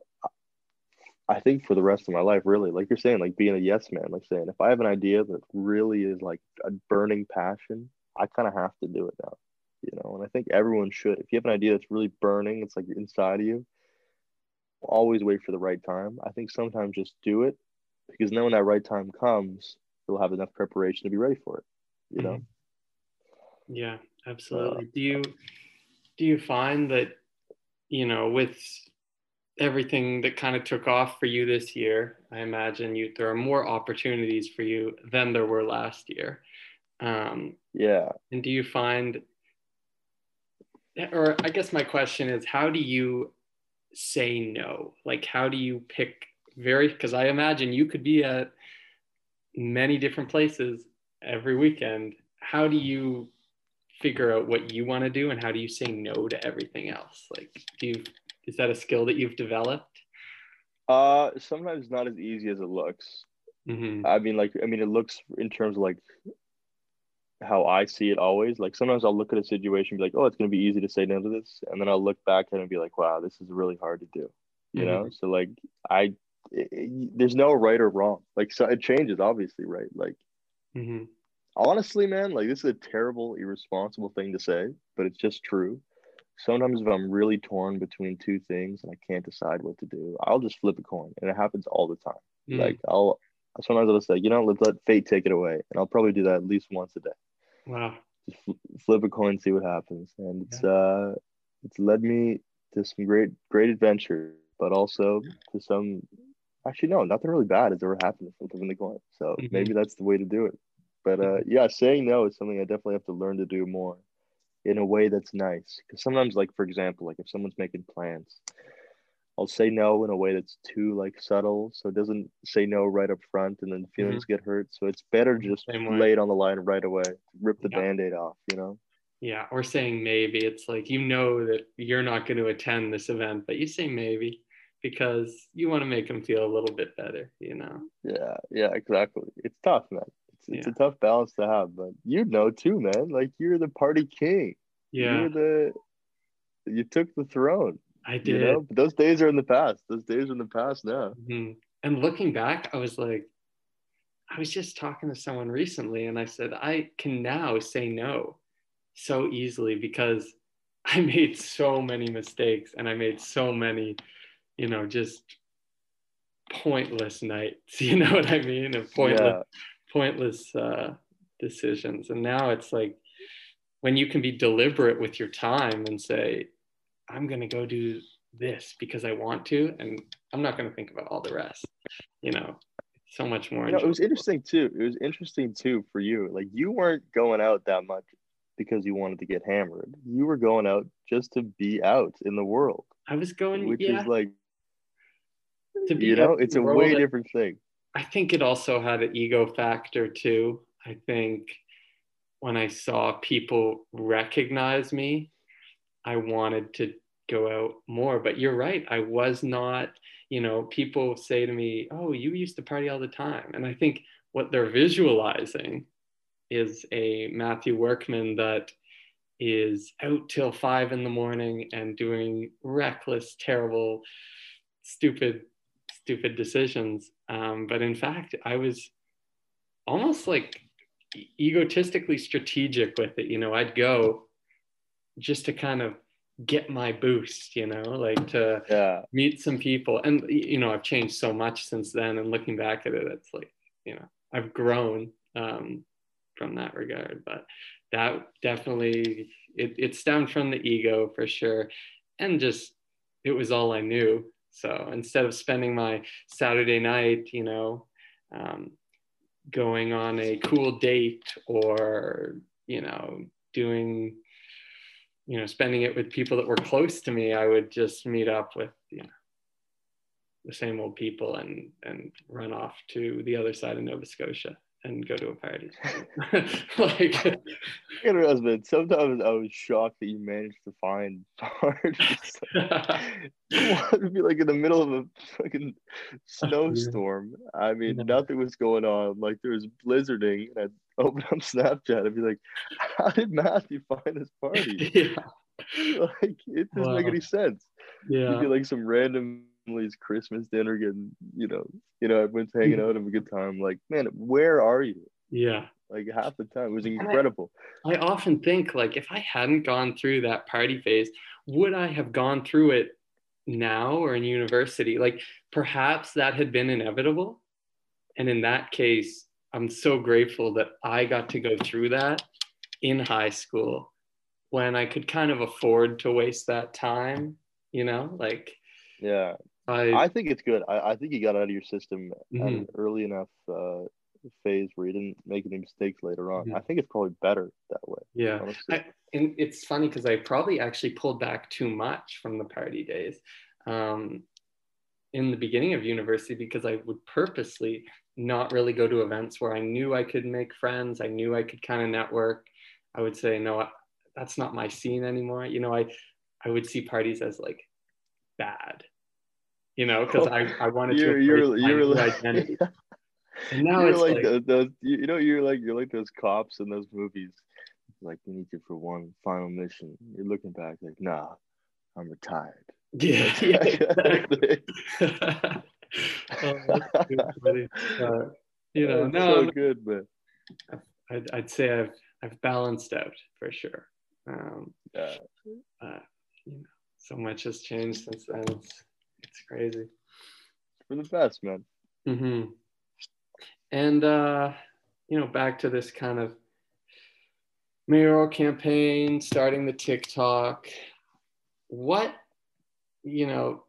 i think for the rest of my life really like you're saying like being a yes man like saying if i have an idea that really is like a burning passion i kind of have to do it now you know and i think everyone should if you have an idea that's really burning it's like inside of you always wait for the right time i think sometimes just do it because then when that right time comes you'll have enough preparation to be ready for it you know mm-hmm. yeah absolutely. do you do you find that you know with everything that kind of took off for you this year, I imagine you there are more opportunities for you than there were last year. Um, yeah. And do you find, or I guess my question is, how do you say no? Like, how do you pick very? Because I imagine you could be at many different places every weekend. How do you figure out what you want to do and how do you say no to everything else like do you is that a skill that you've developed uh sometimes not as easy as it looks mm-hmm. i mean like i mean it looks in terms of like how i see it always like sometimes i'll look at a situation be like oh it's going to be easy to say no to this and then i'll look back at it and be like wow this is really hard to do you mm-hmm. know so like i it, it, there's no right or wrong like so it changes obviously right like mm-hmm honestly, man, like this is a terrible, irresponsible thing to say, but it's just true. Sometimes if I'm really torn between two things and I can't decide what to do, I'll just flip a coin, and it happens all the time. Mm. Like I'll sometimes I'll say, you know, let's let fate take it away, and I'll probably do that at least once a day. Wow. Just flip a coin, see what happens, and it's yeah. uh, it's led me to some great, great adventure, but also to some. Actually, no, nothing really bad has ever happened from flipping the coin. So mm-hmm. maybe that's the way to do it. But uh, yeah, saying no is something I definitely have to learn to do more. in a way that's nice. Because sometimes, like for example, like if someone's making plans, I'll say no in a way that's too like subtle, so it doesn't say no right up front, and then feelings mm-hmm. get hurt. So it's better just lay it on the line right away, rip the yeah. band-aid off, you know. Yeah, or saying maybe. It's like you know that you're not going to attend this event, but you say maybe because you want to make them feel a little bit better, you know. Yeah, yeah, exactly. It's tough, man. It's, it's yeah. a tough balance to have, but you know too, man. Like you're the party king. Yeah. You're the you took the throne. I did. You know? But those days are in the past. Those days are in the past now. Mm-hmm. And looking back, I was like, I was just talking to someone recently, and I said I can now say no so easily because I made so many mistakes and I made so many, you know, just pointless nights. You know what I mean? And pointless, yeah. pointless uh, decisions. And now it's like when you can be deliberate with your time and say, I'm going to go do this because I want to, and I'm not going to think about all the rest. You know, so much more. You know, it was interesting too. It was interesting too for you. Like you weren't going out that much because you wanted to get hammered. You were going out just to be out in the world. I was going, which yeah, is like, to be out. you know, it's a way different thing. I think it also had an ego factor too. I think when I saw people recognize me, I wanted to go out more. But you're right. I was not, you know, people say to me, oh, you used to party all the time. And I think what they're visualizing is a Matthew Workman that is out till five in the morning and doing reckless, terrible, stupid, stupid decisions. Um, but in fact, I was almost like egotistically strategic with it. You know, I'd go just to kind of get my boost, you know, like to yeah. meet some people. And, you know, I've changed so much since then. And looking back at it, it's like, you know, I've grown. Um, from that regard. But that definitely it, it stemmed from the ego for sure. And just it was all I knew. So instead of spending my Saturday night, you know, um, going on a cool date or, you know, doing, you know, spending it with people that were close to me, I would just meet up with, you know, the same old people and and run off to the other side of Nova Scotia and go to a party. like, I her husband. sometimes I was shocked that you managed to find parties. you want to be like in the middle of a fucking snowstorm. I mean, yeah. nothing was going on. Like there was blizzarding, and I'd open up Snapchat and be like, "How did Matthew find this party?" Yeah. Like it doesn't wow. make any sense. Yeah. You'd be like some random family's Christmas dinner, getting you know, you know, everyone's hanging mm. out, having a good time. Like, man, where are you? Yeah. Like half the time, it was incredible. I, I often think like if I hadn't gone through that party phase, would I have gone through it now or in university? Like perhaps that had been inevitable. And in that case, I'm so grateful that I got to go through that in high school when I could kind of afford to waste that time, you know, like yeah I, I think it's good. I, I think you got out of your system mm-hmm. at an early enough uh, phase where you didn't make any mistakes later on. Mm-hmm. I think it's probably better that way. Yeah. I, and it's funny because I probably actually pulled back too much from the party days um, in the beginning of university because I would purposely not really go to events where I knew I could make friends. I knew I could kind of network. I would say, no, that's not my scene anymore. You know, I, I would see parties as like bad you know, because I, I wanted you're, to you're, you're like, identity. and now you're it's like, like those, those, you know, you're like you're like those cops in those movies. Like we need you for one final mission. You're looking back like, nah, I'm retired. Yeah, yeah exactly. oh, uh, you know, no, so good, but I'd, I'd say I've I've balanced out for sure. Um, yeah. Uh, you know, so much has changed since then. It's, it's crazy. For the best, man. Mm-hmm. And uh, you know, back to this kind of mayoral campaign, starting the TikTok. What, you know,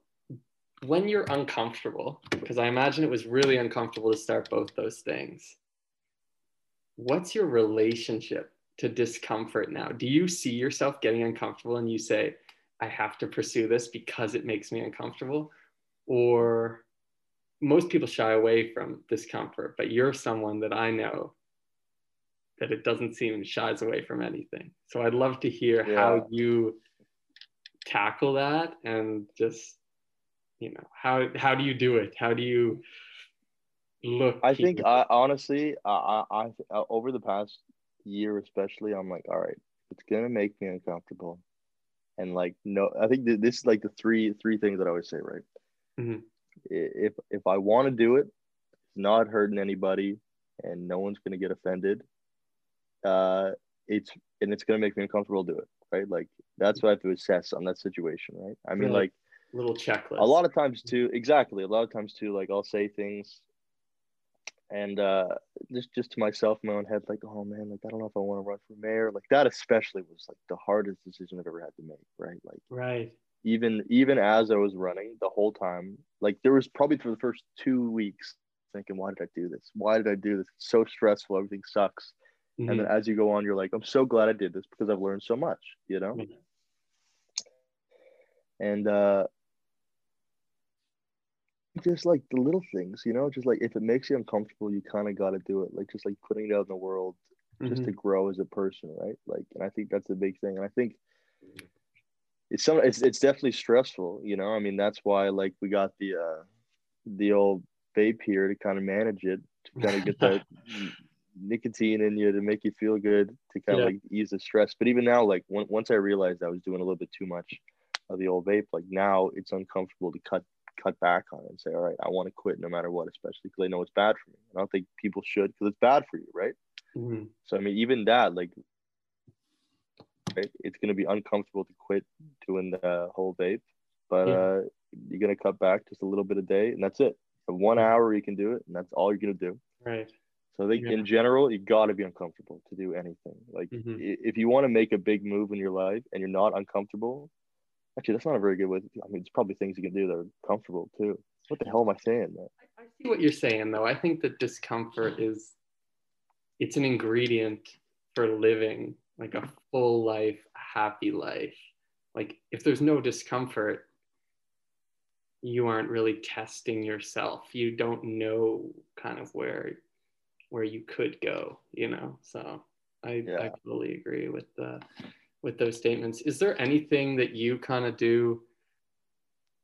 when you're uncomfortable, because I imagine it was really uncomfortable to start both those things. What's your relationship to discomfort now? Do you see yourself getting uncomfortable and you say, I have to pursue this because it makes me uncomfortable? Or most people shy away from discomfort, but you're someone that I know that it doesn't seem shies away from anything. So I'd love to hear yeah. how you tackle that and just you know how how do you do it? How do you look? I think I honestly I, I, I uh, over the past year especially I'm like all right it's gonna make me uncomfortable and like no I think this is like the three three things that I always say right. Mm-hmm. If if I want to do it, it's not hurting anybody, and no one's gonna get offended uh, it's and it's gonna make me uncomfortable to do it, right? Like that's what I have to assess on that situation, right? I mean, like little checklist. A lot of times too, exactly. A lot of times too, like I'll say things, and uh, just just to myself my own head, like, oh man, like I don't know if I want to run for mayor. Like that especially was like the hardest decision I've ever had to make, right? Like right. Even even as I was running the whole time, like there was probably for the first two weeks thinking, why did I do this? Why did I do this? It's so stressful. Everything sucks. Mm-hmm. And then as you go on, you're like, I'm so glad I did this because I've learned so much, you know? Mm-hmm. And uh just like the little things, you know, just like if it makes you uncomfortable, you kind of got to do it. Like just like putting it out in the world just mm-hmm. to grow as a person, right? Like, and I think that's a big thing. And I think it's some, it's, it's definitely stressful, you know? I mean, that's why like we got the, uh, the old vape here to kind of manage it, to kind of get that nicotine in you to make you feel good to kind of yeah. like ease the stress. But even now, like when, once I realized I was doing a little bit too much of the old vape, like now it's uncomfortable to cut cut back on it and say, all right, I want to quit no matter what, especially because I know it's bad for me. I don't think people should because it's bad for you, right? Mm-hmm. So I mean, even that, like, right, it's gonna be uncomfortable to quit doing the whole vape, but yeah. uh, you're gonna cut back just a little bit a day, and that's it. For one hour, you can do it, and that's all you're gonna do. Right. So I think yeah. in general, you got to be uncomfortable to do anything. Like mm-hmm. if you want to make a big move in your life and you're not uncomfortable, actually, that's not a very good way. To, I mean, it's probably things you can do that are comfortable too. What the hell am I saying? Man? I, I see what you're saying though. I think that discomfort is, it's an ingredient for living like a full life, a happy life. Like if there's no discomfort, you aren't really testing yourself. You don't know kind of where where you could go, you know. So I, yeah. I totally agree with the with those statements. Is there anything that you kind of do?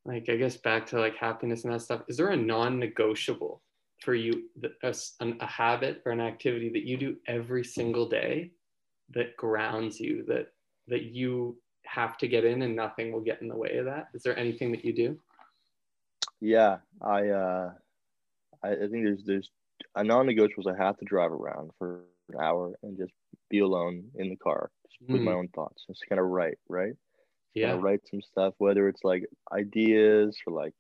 Like I guess back to like happiness and that stuff. Is there a non-negotiable for you, a, a habit or an activity that you do every single day that grounds you, that that you have to get in and nothing will get in the way of that? Is there anything that you do? Yeah, I uh, I, I think there's there's a non-negotiable I have to drive around for an hour and just be alone in the car, with mm. my own thoughts, just kind of write, right? Yeah, write some stuff, whether it's like ideas or like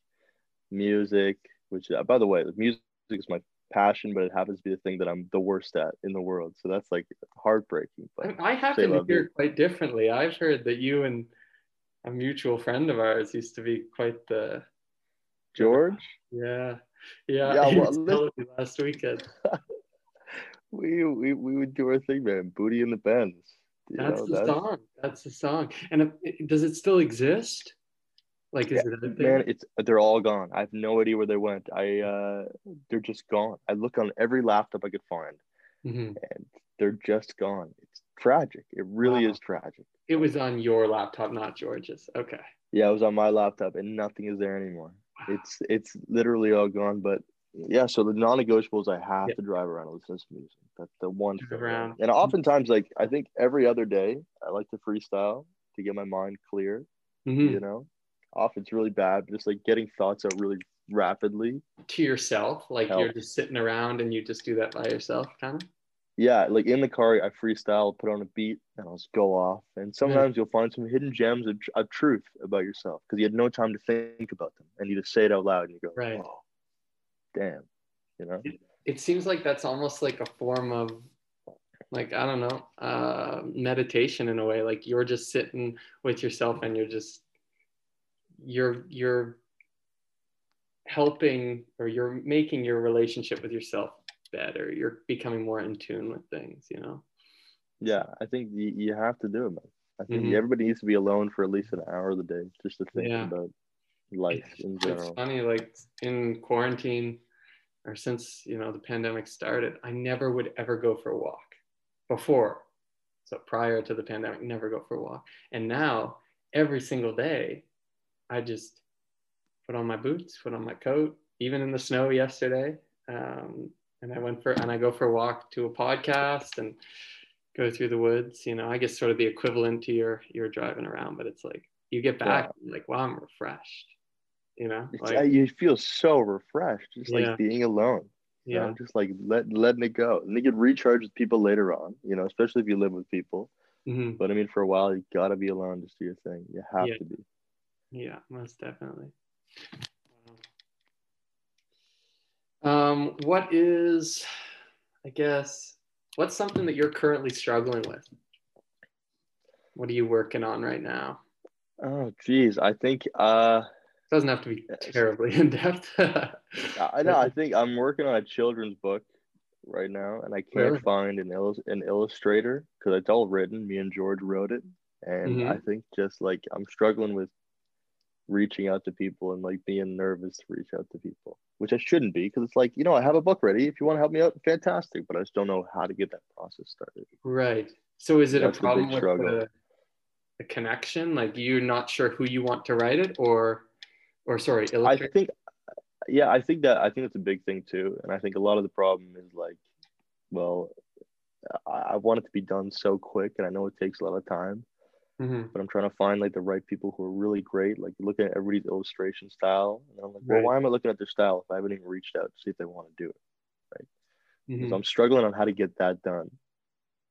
music, which uh, by the way, music is my passion, but it happens to be the thing that I'm the worst at in the world. So that's like heartbreaking. But I happen to hear it quite differently. I've heard that you and a mutual friend of ours used to be quite the George. Yeah. Yeah, yeah well, last weekend. we, we we would do our thing, man. Booty in the Benz. That's know, the that's... song. That's the song. And it, does it still exist? Like, is yeah, it man? It's they're all gone. I have no idea where they went. I uh, they're just gone. I look on every laptop I could find, mm-hmm. and they're just gone. It's tragic. It really wow. is tragic. It was on your laptop, not George's. Okay. Yeah, it was on my laptop, and nothing is there anymore it's it's literally all gone. But yeah, so the non-negotiables I have yeah. to drive around and listen to music. That's the one thing. Around. And oftentimes, like I think every other day, I like to freestyle to get my mind clear. Mm-hmm. You know, often it's really bad, just like getting thoughts out really rapidly to yourself. Like you're just sitting around and you just do that by yourself, kind of yeah, like in the car, I freestyle, put on a beat, and I'll just go off. And sometimes you'll find some hidden gems of, of truth about yourself because you had no time to think about them, and you just say it out loud, and you go, right. "Oh, damn," you know. It, it seems like that's almost like a form of, like I don't know, uh, meditation in a way. Like you're just sitting with yourself, and you're just, you're you're helping or you're making your relationship with yourself better you're becoming more in tune with things you know Yeah, I think you, you have to do it, man. I think Mhm. everybody needs to be alone for at least an hour of the day just to think Yeah. about life in general. It's funny, like in quarantine or since you know the pandemic started, I never would ever go for a walk before. So prior to the pandemic, never go for a walk. And now every single day, I just put on my boots, put on my coat, even in the snow yesterday. Um, and I went for and I go for a walk to a podcast and go through the woods. You know, I guess sort of the equivalent to your your driving around, but it's like you get back, you're like, wow, I'm refreshed. You know, like uh, you feel so refreshed, just Yeah. like being alone. You yeah, know, just like let letting it go, and you can recharge with people later on. You know, especially if you live with people. hmm But I mean, for a while, you gotta be alone just do your thing. You have Yeah. to be. yeah, most definitely. Um, what is, I guess, what's something that you're currently struggling with? What are you working on right now? Oh, geez, I think uh, doesn't have to be terribly in depth. I know. I think I'm working on a children's book right now, and I can't Really? find an illus- an illustrator because it's all written. Me and George wrote it, and Mhm. I think just like I'm struggling with reaching out to people and like being nervous to reach out to people, which I shouldn't be because it's like you know I have a book ready. If you want to help me out, fantastic. But I just don't know how to get that process started. right. So is it That's a problem with the, the connection? Like you're not sure who you want to write it, or, or sorry, I think, yeah, I think that I think that's a big thing too, and I think a lot of the problem is like, well, I, I want it to be done so quick, and I know it takes a lot of time, Mhm. but I'm trying to find like the right people who are really great. Like looking at everybody's illustration style, and I'm like, well, why am I looking at their style if I haven't even reached out to see if they want to do it? Mhm. So I'm struggling on how to get that done.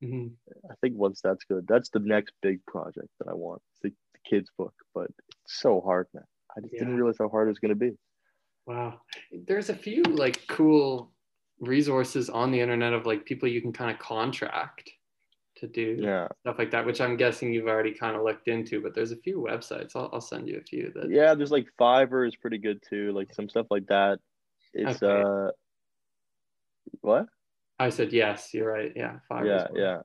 Mhm. I think once that's good, that's the next big project that I want. It's the, the kids book, but it's so hard, man. I just didn't realize how hard it was gonna be. Wow. There's a few like cool resources on the internet of like people you can kind of contract to do Yeah. stuff like that, which I'm guessing you've already kind of looked into, but there's a few websites. I'll, I'll send you a few that Yeah, there's like Fiverr is pretty good too. Like some stuff like that. It's Okay. uh, what? I said, yes, you're right. Yeah. Fiverr's yeah,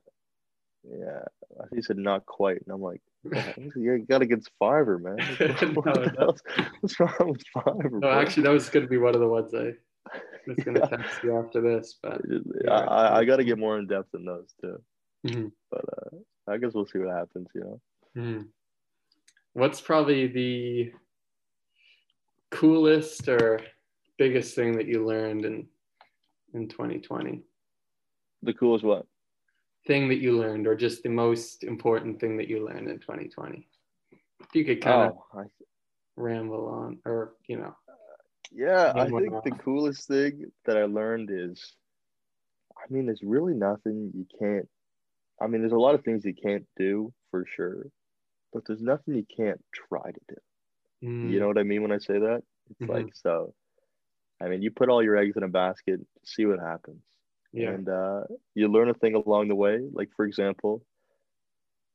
yeah, yeah. I think he said not quite, and I'm like, "What the heck? you got against Fiverr, man. What No, the no. hell's- What's wrong with Fiverr? No, bro? actually, that was going to be one of the ones I was going to Yeah. text you after this, but I, I, I gotta get more in depth in those too. Mhm. But uh, I guess we'll see what happens. You know. Mhm. what's probably the coolest or biggest thing that you learned in in 2020? The coolest what? Thing that you learned or just the most important thing that you learned in 2020 if you could kind of Oh, I, ramble on or you know yeah. I think wow. the coolest thing that I learned is, I mean, there's really nothing you can't. I mean, there's a lot of things you can't do for sure, but there's nothing you can't try to do. mm, You know what I mean when I say that? It's Mhm. like so. I mean, you put all your eggs in a basket, see what happens, yeah and uh, you learn a thing along the way. Like for example,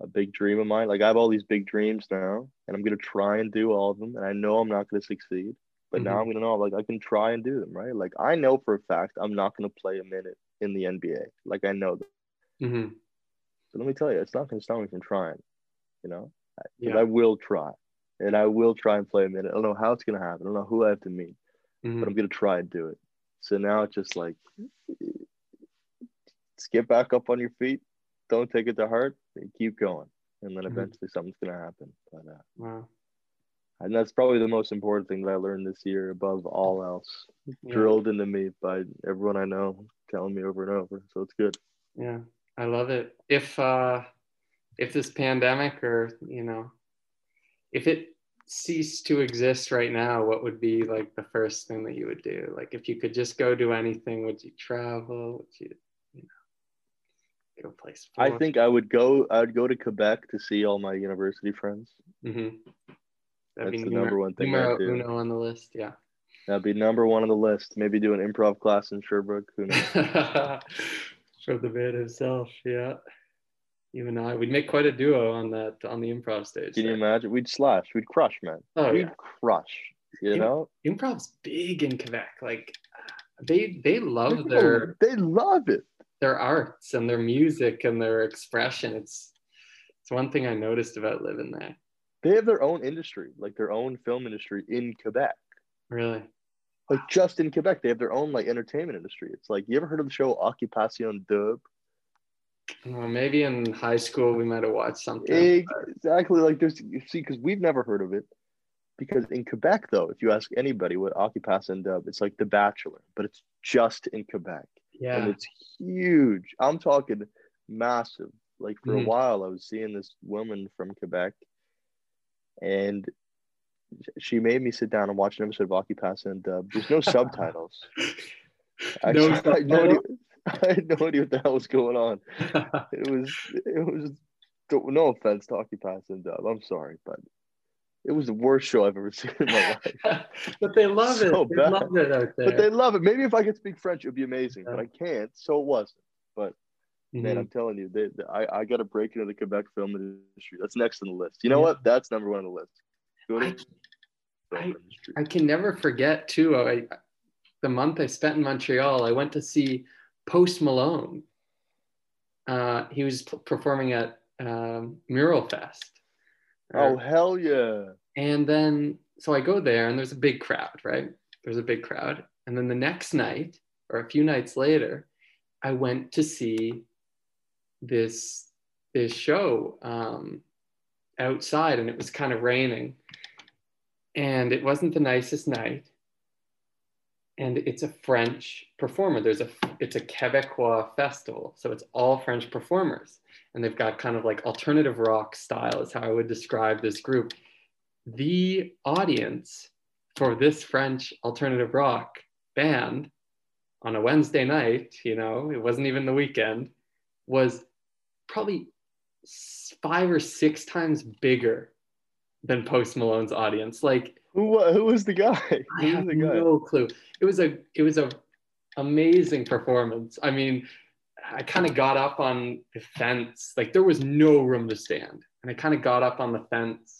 a big dream of mine. Like I have all these big dreams now, and I'm gonna try and do all of them, and I know I'm not gonna succeed. But now Mhm. I'm gonna know, like I can try and do them, right? Like I know for a fact I'm not gonna play a minute in the NBA. Like I know that. hmm But let me tell you, it's not gonna stop me from trying. You know, yeah I will try, and I will try and play a minute. I don't know how it's gonna happen. I don't know who I have to meet, Mhm. but I'm gonna try and do it. So now it's just like, just get back up on your feet. Don't take it to heart. And keep going, and then Mhm. eventually something's gonna happen. But uh, wow and that's probably the most important thing that I learned this year, above all else. yeah. drilled into me by everyone I know, telling me over and over. So it's good. yeah i love it if uh if this pandemic or you know if it ceased to exist right now what would be like the first thing that you would do like if you could just go do anything would you travel would you go play sports I think I would go. I would go to Quebec to see all my university friends. Mm-hmm. That'd That's be the number one thing numero I'd do. uno on the list. Yeah. That'd be number one on the list. Maybe do an improv class in Sherbrooke. Who knows? From the man himself. Yeah. You and I, we'd make quite a duo on that on the improv stage. Can you imagine? We'd slash. We'd crush, man. Oh We'd yeah. crush. You Yeah. know, Improv's big in Quebec. Like they they love People- their they love it. Their arts and their music and their expression. It's it's one thing I noticed about living there. They have their own industry, like their own film industry in Quebec. Really? Like just in Quebec, they have their own like entertainment industry. It's like you ever heard of the show Occupation Double? Well, maybe in high school we might have watched something. Exactly. Like there's see, because we've never heard of it. Because in Quebec, though, if you ask anybody what Occupation Dub, it's like The Bachelor, but it's just in Quebec. Yeah. And it's huge. I'm talking massive. Like for Mhm. a while, I was seeing this woman from Quebec, and she made me sit down and watch an episode of Occupation Dub. There's no subtitles. I, No I, had no idea? I had no idea what the hell was going on. It was it was no offense to Occupation Dub. I'm sorry, but it was the worst show I've ever seen in my life. but they love So it. They bad. love it out there. But they love it. Maybe if I could speak French, it would be amazing. But I can't, so it wasn't. But man, Mhm. I'm telling you, they, they- I, I got to break into the Quebec film industry. That's next on the list. You know Yeah. what? That's number one on the list. Go to I- industry. I can never forget too. I, the month I spent in Montreal, I went to see Post Malone. Uh, he was p- performing at um, Mural Fest. Oh hell yeah! And then, so I go there, and there's a big crowd, right? There's a big crowd. And then the next night, or a few nights later, I went to see this this show um, outside, and it was kind of raining, and it wasn't the nicest night. And it's a French performer. There's a it's a Quebecois festival, so it's all French performers, and they've got kind of like alternative rock style is how I would describe this group the audience for this French alternative rock band on a Wednesday night, you know, it wasn't even the weekend, was probably five or six times bigger than Post Malone's audience. Like, Who who was the guy? I have was the guy? no clue. It was a it was a amazing performance. I mean, I kind of got up on the fence. Like there was no room to stand, and I kind of got up on the fence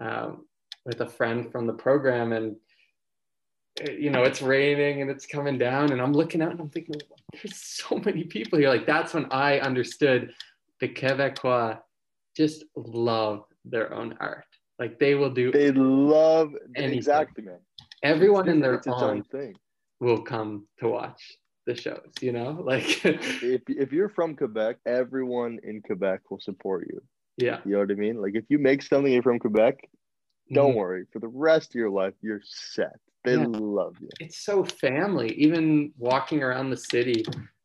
um, with a friend from the program, and uh, you know it's raining and it's coming down, and I'm looking out and I'm thinking, there's so many people here. Like that's when I understood the Quebecois just love their own art. Like they will do They love Anything. exactly, man. everyone It's in their different. it's its own own thing. will come to watch the shows, you know? Like, If if you're from Quebec, everyone in Quebec will support you. yeah. You know what I mean? Like if you make something you're from Quebec, don't Mhm. worry. For the rest of your life, you're set. They Yeah. love you. It's so family. Even walking around the city,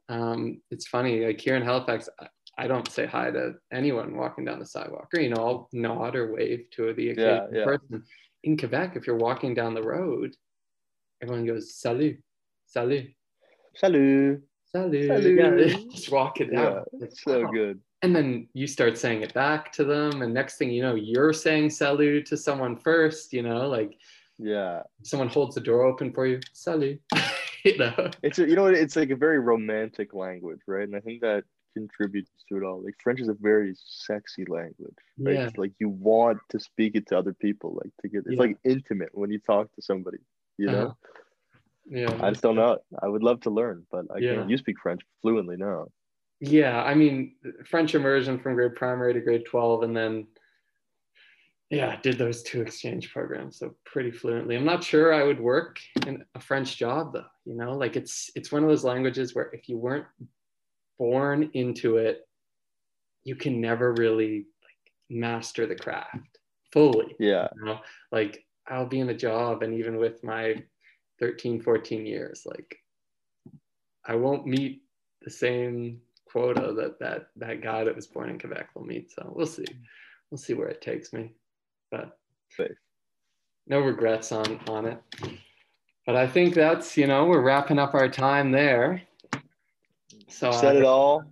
um, it's funny. Like here in Halifax, I- I don't say hi to anyone walking down the sidewalk, or you know, I'll nod or wave to the occasional yeah. person. In Quebec, if you're walking down the road, everyone goes "Salut, salut, Salut. salut." Salut. Yeah, just walk it Yeah, it's so Wow. good. and then you start saying it back to them and next thing you know you're saying salut to someone first you know like Yeah. someone holds the door open for you salut you know It's a, you know it's like a very romantic language, right? And I think that contributes to it all. Like French is a very sexy language, right? Yeah. It's like you want to speak it to other people, like to get it's Yeah. like intimate when you talk to somebody, you know? Uh-huh. Yeah I just don't know. I would love to learn, but I Yeah. can't. You speak French fluently now. yeah i mean french immersion from grade primary to grade 12 and then yeah did those two exchange programs so pretty fluently i'm not sure i would work in a french job though you know like it's it's one of those languages where if you weren't born into it you can never really like master the craft fully Yeah. you know like i'll be in a job and even with my 13 14 years like i won't meet the same quota that that that guy that was born in quebec will meet so we'll see we'll see where it takes me but no regrets on on it but i think that's you know we're wrapping up our time there so Said it uh, all.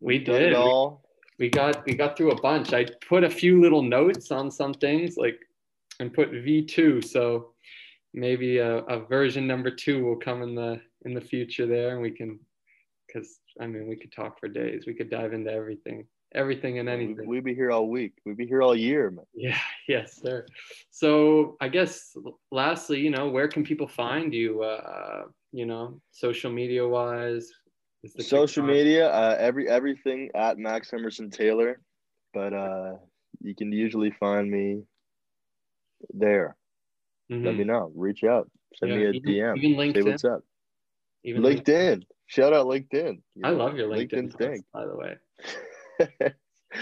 we did it all. we got we got through a bunch. I put a few little notes on some things like and put V2. So maybe a, a version number two will come in the in the future there and we can because I mean we could talk for days. We could dive into everything. Everything and anything. We'd be here all week. We'd be here all year, man. Yeah, yes, sir. So I guess lastly, you know, where can people find you? Uh, you know, social media wise, Social media, uh, every everything at Max Emerson Taylor, but uh, you can usually find me there. Mm-hmm. Let me know. Reach out. Send yeah, me a even, DM. Even LinkedIn. Say what's up. Even LinkedIn. LinkedIn. Shout out LinkedIn. You I know, love your LinkedIn posts, by the way.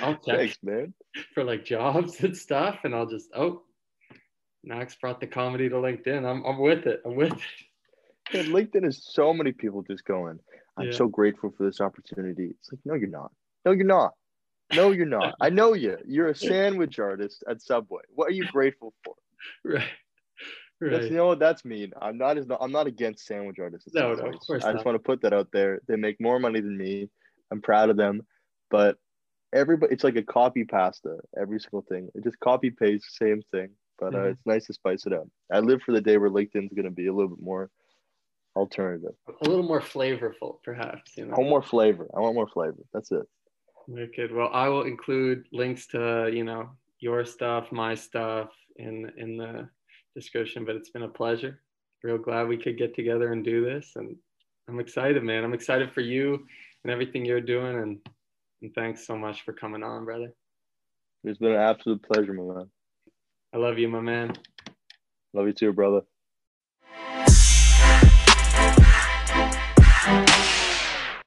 I'll check Thanks, man. for like jobs and stuff, and I'll just oh, Max brought the comedy to LinkedIn. I'm I'm with it. I'm with it. And LinkedIn is so many people just going. I'm yeah. so grateful for this opportunity. It's like no, you're not. No, you're not. No, you're not. I know you. You're a sandwich artist at Subway. What are you grateful for? Right. Right. That's, you know what? That's mean. I'm not as I'm not against sandwich artists. No, no, of course I not. just want to put that out there. They make more money than me. I'm proud of them, but everybody, it's like a copy pasta. Every single thing, it just copy paste same thing. But uh, mm-hmm. it's nice to spice it up. I live for the day where LinkedIn's going to be a little bit more alternative, a little more flavorful, perhaps. You know? I want more flavor. I want more flavor. That's it. Wicked. Well, I will include links to you know your stuff, my stuff in in the description. But it's been a pleasure. Real glad we could get together and do this, and I'm excited, man. I'm excited for you and everything you're doing, and and thanks so much for coming on, brother. It's been an absolute pleasure, my man. I love you, my man. Love you too, brother.